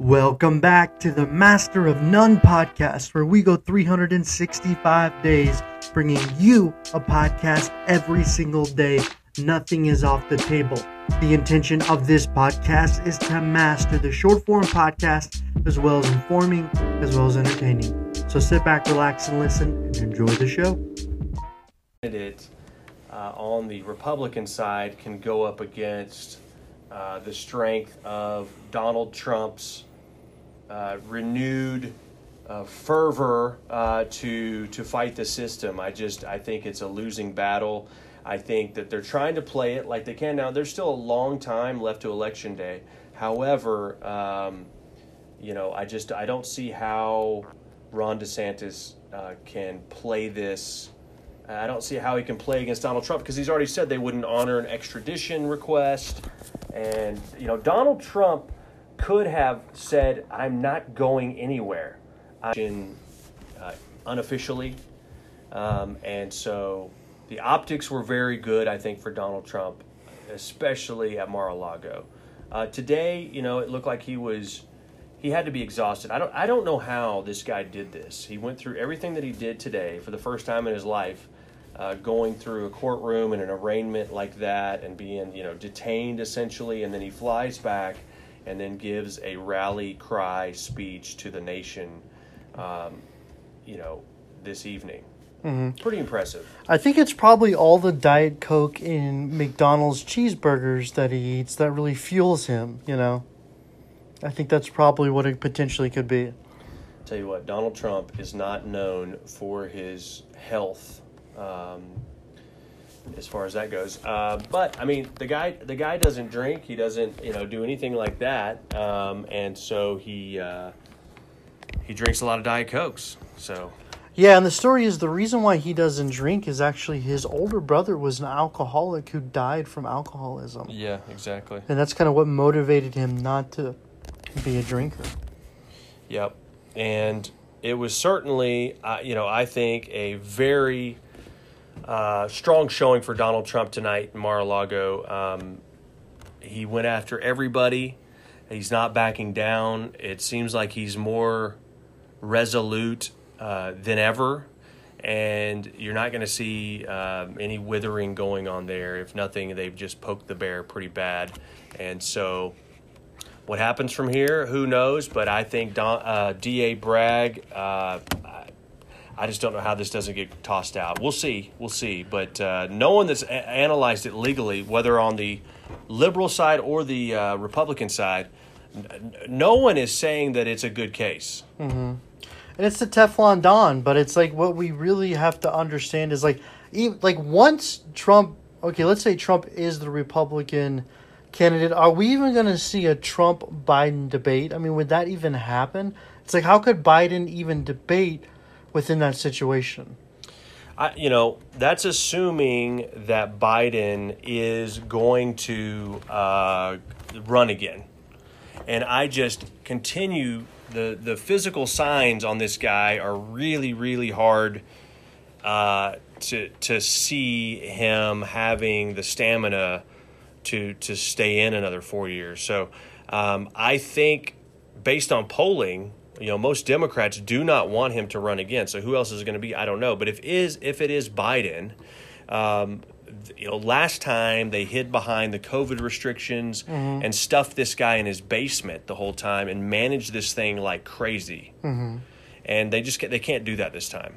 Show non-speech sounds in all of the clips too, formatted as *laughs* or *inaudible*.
Welcome back to the Master of None podcast, where we go 365 days bringing you a podcast every single day. Nothing is off the table. The intention of this podcast is to master the short form podcast as well as informing as well as entertaining. So sit back, relax, and listen and enjoy the show. candidate uh, on the Republican side can go up against uh, the strength of Donald Trump's renewed uh, fervor uh, to to fight the system. I just I think it's a losing battle. I think that they're trying to play it like they can now. There's still a long time left to election day. However, um, you know, I just I don't see how Ron DeSantis uh, can play this. I don't see how he can play against Donald Trump because he's already said they wouldn't honor an extradition request, and you know Donald Trump could have said, "I'm not going anywhere," in uh, unofficially, um, and so the optics were very good, I think, for Donald Trump, especially at Mar-a-Lago. Uh, today, you know, it looked like he was he had to be exhausted. I don't I don't know how this guy did this. He went through everything that he did today for the first time in his life, uh, going through a courtroom and an arraignment like that, and being you know detained essentially, and then he flies back, and then gives a rally cry speech to the nation, um, you know, this evening. Pretty impressive. I think it's probably all the Diet Coke in McDonald's cheeseburgers that he eats that really fuels him, you know? I think that's probably what it potentially could be. Tell you what, Donald Trump is not known for his health, um, as far as that goes. Uh, but I mean, the guy the guy doesn't drink. He doesn't you know do anything like that, um, and so he uh, he drinks a lot of diet cokes. So Yeah, and the story is the reason why he doesn't drink is actually his older brother was an alcoholic who died from alcoholism. yeah, exactly. And that's kind of what motivated him not to be a drinker. Yep. And it was certainly, uh, you know, I think a very uh, strong showing for Donald Trump tonight in Mar-a-Lago. Um, he went after everybody. He's not backing down. It seems like he's more resolute uh, than ever. And you're not going to see um, any withering going on there. If nothing, they've just poked the bear pretty bad. And so what happens from here, who knows? But I think Don, uh, D.A. Bragg, uh, I- just don't know how this doesn't get tossed out. We'll see. We'll see. But uh, no one that's a- analyzed it legally, whether on the liberal side or the uh, Republican side, n- no one is saying that it's a good case. And it's the Teflon Don, but it's like what we really have to understand is like, like once Trump, okay, let's say Trump is the Republican candidate, are we even going to see a Trump Biden debate? I mean, would that even happen? It's like, how could Biden even debate within that situation? I, you know, that's assuming that Biden is going to uh, run again. And I just continue the the physical signs on this guy are really really hard uh, to to see him having the stamina to to stay in another four years. So um, I think based on polling, you know, most Democrats do not want him to run again. So who else is it going to be? I don't know. But if is if it is Biden, um, you know, last time they hid behind the COVID restrictions and stuffed this guy in his basement the whole time and managed this thing like crazy. And they just can't, they can't do that this time.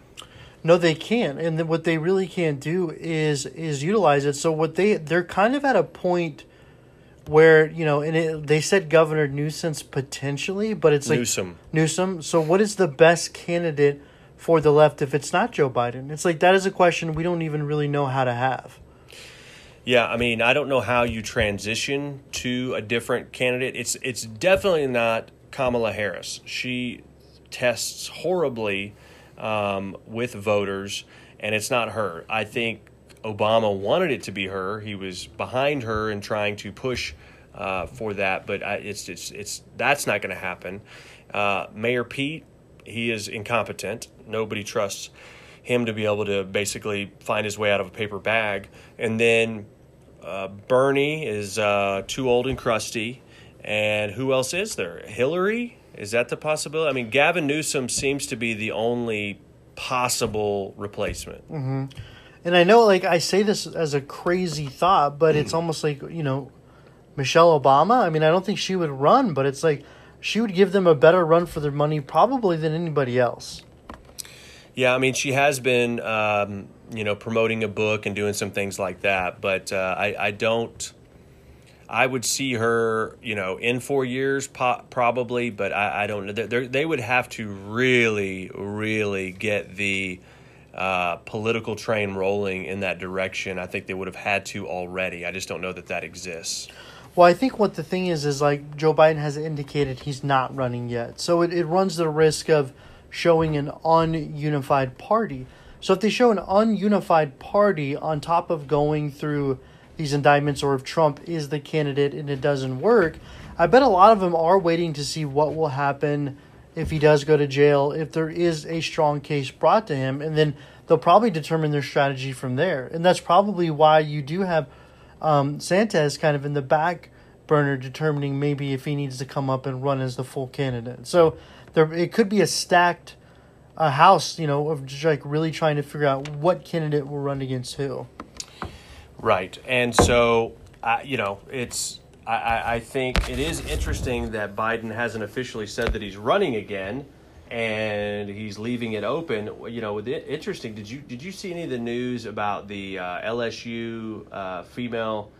No, they can't. And then what they really can't do is is utilize it. So what they they're kind of at a point where you know, and it, they said Governor Newsom's potentially, but it's like Newsom. Newsom. So what is the best candidate for the left if it's not Joe Biden? It's like that is a question we don't even really know how to have. Yeah, I mean, I don't know how you transition to a different candidate. It's it's definitely not Kamala Harris. She tests horribly um, with voters, and it's not her. I think Obama wanted it to be her. He was behind her and trying to push uh, for that, but I, it's it's it's that's not going to happen. Uh, Mayor Pete, he is incompetent. Nobody trusts him to be able to basically find his way out of a paper bag. And then uh, Bernie is uh, too old and crusty, And who else is there? Hillary? Is that the possibility? I mean, Gavin Newsom seems to be the only possible replacement. Mm-hmm. And I know, like, I say this as a crazy thought, but it's almost like, you know, Michelle Obama. I mean, I don't think she would run, but it's like she would give them a better run for their money probably than anybody else. Yeah, I mean, she has been, um, you know, promoting a book and doing some things like that, but uh, I, I don't. I would see her, you know, in four years po- probably, but I, I don't know. They would have to really, really get the uh, political train rolling in that direction. I think they would have had to already. I just don't know that that exists. Well, I think what the thing is is like Joe Biden has indicated he's not running yet, so it, it runs the risk of showing an ununified party. So if they show an ununified party on top of going through these indictments, or if Trump is the candidate and it doesn't work, I bet a lot of them are waiting to see what will happen if he does go to jail, if there is a strong case brought to him, and then they'll probably determine their strategy from there. And that's probably why you do have um, Santos kind of in the back burner determining maybe if he needs to come up and run as the full candidate. So there it could be a stacked uh, house, you know, of just like really trying to figure out what candidate will run against who. Right, and so uh, you know it's. I, I think it is interesting that Biden hasn't officially said that he's running again, and he's leaving it open. You know, interesting. Did you did you see any of the news about the uh, LSU uh, female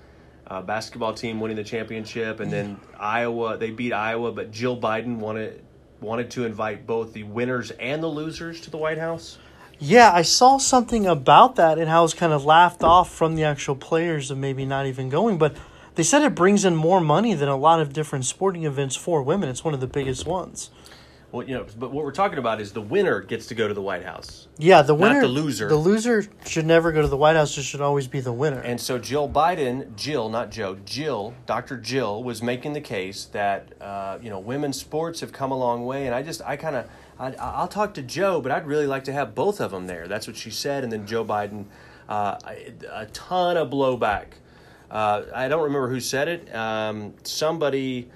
uh, basketball team winning the championship, and then Iowa they beat Iowa, but Jill Biden wanted wanted to invite both the winners and the losers to the White House. Yeah, I saw something about that and how it was kind of laughed off from the actual players of maybe not even going, but they said it brings in more money than a lot of different sporting events for women. It's one of the biggest ones. Well, you know, but what we're talking about is the winner gets to go to the White House. Yeah, the winner, not the loser. The loser should never go to the White House. It should always be the winner. And so Jill Biden, Jill, not Joe, Jill, Dr. Jill was making the case that uh, you know women's sports have come a long way, and I just I kind of I'll talk to Joe, but I'd really like to have both of them there. That's what she said, and then Joe Biden, uh, a ton of blowback. Uh, I don't remember who said it. Um, somebody,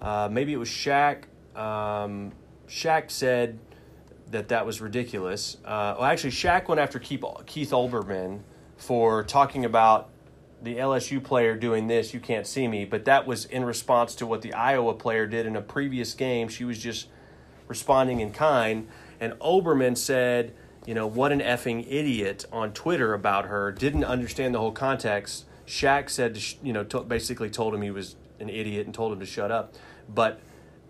uh, maybe it was Shaq. Um, Shaq said that that was ridiculous. Uh, well, actually, Shaq went after Keith, Keith Olbermann for talking about the LSU player doing this. You can't see me, but that was in response to what the Iowa player did in a previous game. She was just responding in kind, and Olbermann said, "You know what an effing idiot" on Twitter about her. Didn't understand the whole context. Shaq said, you know, basically told him he was an idiot and told him to shut up, but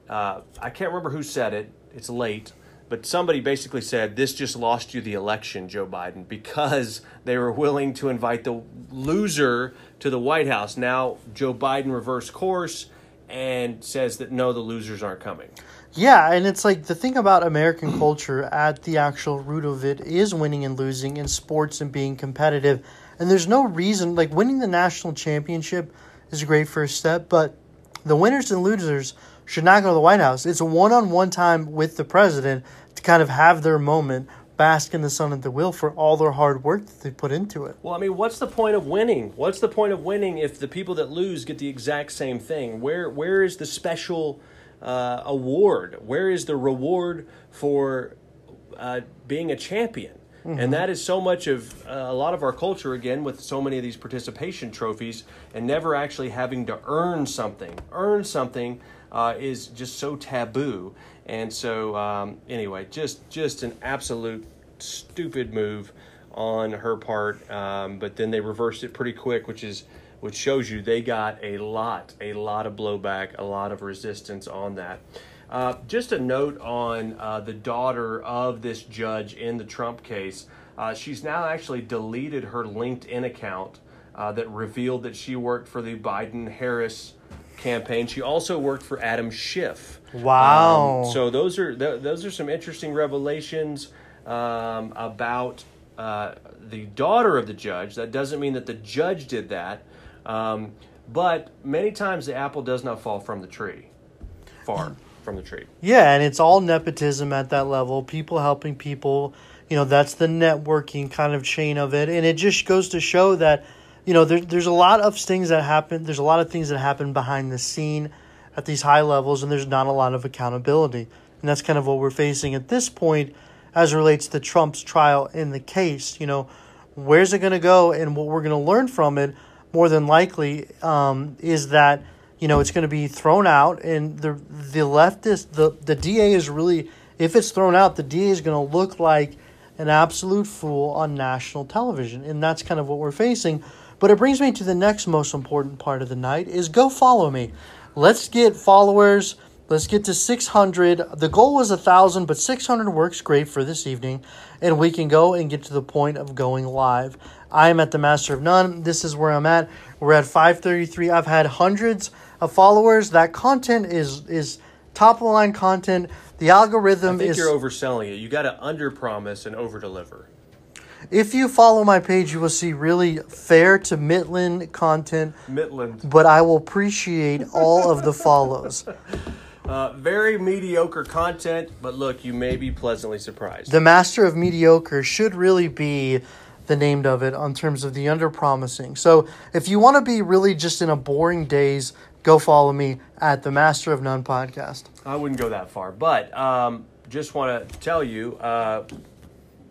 uh, I can't remember who said it. It's late, but somebody basically said this just lost you the election, Joe Biden, because they were willing to invite the loser to the White House. Now Joe Biden reversed course and says that no, the losers aren't coming. Yeah, and it's like the thing about American culture at the actual root of it is winning and losing in sports and being competitive. And there's no reason like winning the national championship is a great first step, but the winners and losers should not go to the White House. It's a one on one time with the president to kind of have their moment, bask in the sun at the wheel for all their hard work that they put into it. Well, I mean, what's the point of winning? What's the point of winning if the people that lose get the exact same thing? Where where is the special uh, award? Where is the reward for uh, being a champion? Mm-hmm. And that is so much of uh, a lot of our culture, again, with so many of these participation trophies and never actually having to earn something. Earn something uh, is just so taboo. And so, um, anyway, just just an absolute stupid move on her part. Um, but then they reversed it pretty quick, which is which shows you they got a lot, a lot of blowback, a lot of resistance on that. Uh, just a note on uh, the daughter of this judge in the Trump case. Uh, she's now actually deleted her LinkedIn account uh, that revealed that she worked for the Biden Harris campaign. She also worked for Adam Schiff. Wow. Um, so those are th- those are some interesting revelations um, about uh, the daughter of the judge. That doesn't mean that the judge did that, um, but many times the apple does not fall from the tree, far from the tree. Yeah, and it's all nepotism at that level. People helping people. You know, that's the networking kind of chain of it, and it just goes to show that you know, there, there's a lot of things that happen. There's a lot of things that happen behind the scene. at these high levels, and there's not a lot of accountability. And that's kind of what we're facing at this point as relates to Trump's trial in the case. You know, where's it going to go, and what we're going to learn from it, more than likely, um, is that you know it's going to be thrown out, and the the leftist the the DA is really if it's thrown out, the DA is going to look like an absolute fool on national television, and that's kind of what we're facing. But it brings me to the next most important part of the night: is go follow me. Let's get followers. Let's get to 600. The goal was a 1,000, but 600 works great for this evening, and we can go and get to the point of going live. I am at the Master of None. This is where I'm at. We're at 533. I've had hundreds of followers. That content is is top of the line content. The algorithm I think is. you're overselling it. You got to under promise and over deliver. If you follow my page, you will see really fair to Midland content, Midland. but I will appreciate all of the follows. *laughs* Uh, very mediocre content, but look, you may be pleasantly surprised. The Master of Mediocre should really be the name of it on terms of the under promising. So if you want to be really just in a boring days, go follow me at the Master of None podcast. I wouldn't go that far, but um, just want to tell you, uh,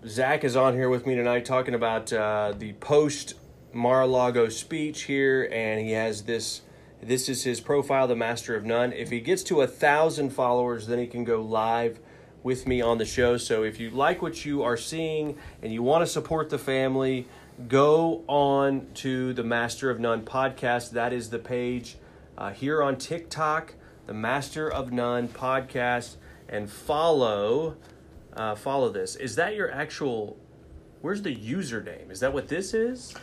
Zach is on here with me tonight talking about uh, the post Mar-a-Lago speech here, and he has this. This is his profile, the Master of None. If he gets to a thousand followers, then he can go live with me on the show. So if you like what you are seeing and you want to support the family, go on to the Master of None podcast. That is the page uh, here on TikTok, the Master of None podcast, and follow. Uh, follow this. Is that your actual? Where's the username? Is that what this is?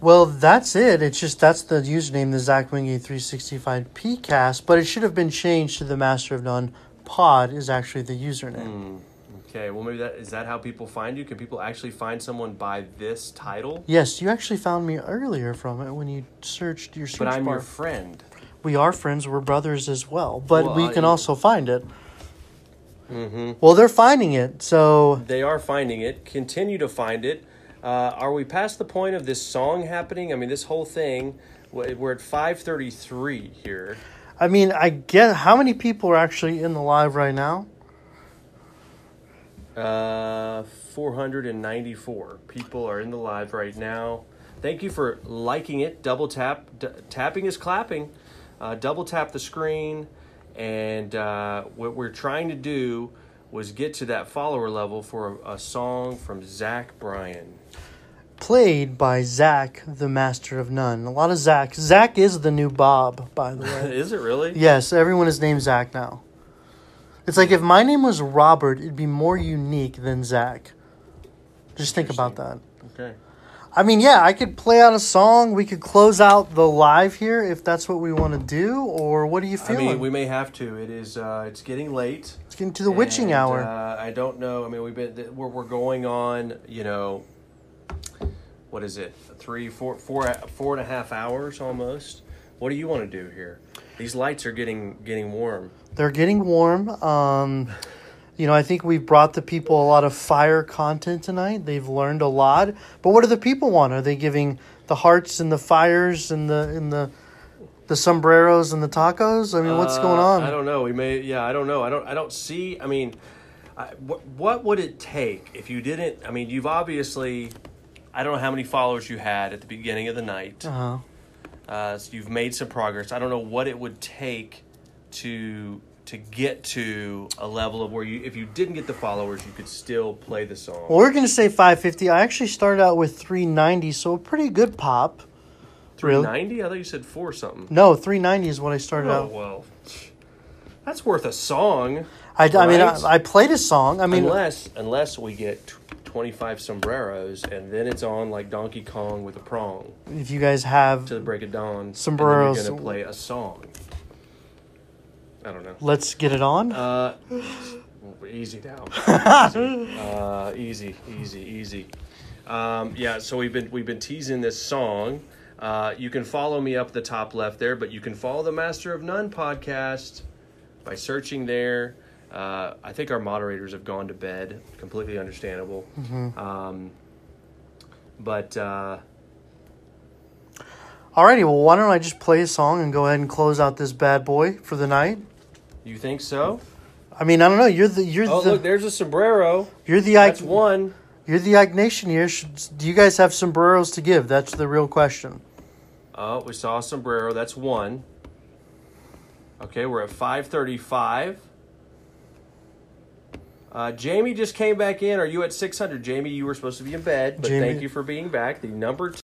Well, that's it. It's just that's the username, the Zach Wingate 365 PCast, but it should have been changed to the Master of None pod is actually the username. Okay, well maybe that is that how people find you? Can people actually find someone by this title? Yes, you actually found me earlier from it when you searched your search But I'm bar. your friend. we are friends, we're brothers as well, but Well, we I- can also find it. Mm-hmm. Well, they're finding it, so They are finding it. Continue to find it. Uh, are we past the point of this song happening? I mean, this whole thing. We're at five thirty three here. I mean, I get how many people are actually in the live right now? Uh, 494 people are in the live right now. Thank you for liking it. Double tap. D- tapping is clapping. Uh, double tap the screen. And uh, what we're trying to do was get to that follower level for a, a song from Zach Bryan. Played by Zach, the Master of None. A lot of Zach. Zach is the new Bob, by the way. *laughs* is it really? yes, everyone is named Zach now. It's like if my name was Robert, it'd be more unique than Zach. Just think about that. Okay. I mean, yeah, I could play out a song. We could close out the live here if that's what we want to do. Or what are you I feeling? mean, we may have to. It is. Uh, it's getting late. it's getting to the witching hour. Uh, I don't know. I mean, we've been we're, we're going on. You know, what is it? Three, four, four, four and a half hours almost. What do you want to do here? These lights are getting getting warm. They're getting warm. Um, you know, I think we've brought the people a lot of fire content tonight. They've learned a lot. But what do the people want? Are they giving the hearts and the fires and the and the the sombreros and the tacos? I mean, what's Uh, going on? I don't know. We may. Yeah, I don't know. I don't. I don't see. I mean, I, what what would it take if you didn't? I mean, you've obviously. I don't know how many followers you had at the beginning of the night. Uh-huh. Uh, so you've made some progress. I don't know what it would take to to get to a level of where you, if you didn't get the followers, you could still play the song. Well, we're gonna say 550. I actually started out with 390, so a pretty good pop. Three ninety? I thought you said four something. No, 390 is what I started Oh out. Oh well, that's worth a song. I, I mean. I, I played a song. I mean, unless unless we get t- twenty five sombreros and then it's on like Donkey Kong with a prong if you guys have, to the break of dawn. Sombreros. And then you're gonna play a song. I don't know. let's get it on. Uh, *sighs* easy now. easy. *laughs* Uh, easy, easy, easy. Um, yeah, so we've been we've been teasing this song. Uh, you can follow me up the top left there, but you can follow the Master of None podcast by searching there. Uh, I think our moderators have gone to bed. Completely understandable. Um, but uh, Alrighty, well, why don't I just play a song and go ahead and close out this bad boy for the night? You think so? I mean, I don't know. You're the you're Oh, the look, there's a sombrero. you're the Ike That's one. you're the Ike Nation here. Should, do you guys have sombreros to give? That's the real question. Oh, we saw a sombrero. That's one. Okay, we're at 535. Uh, Jamie just came back in. Are you at 600? Jamie, you were supposed to be in bed, but Jamie- thank you for being back. The number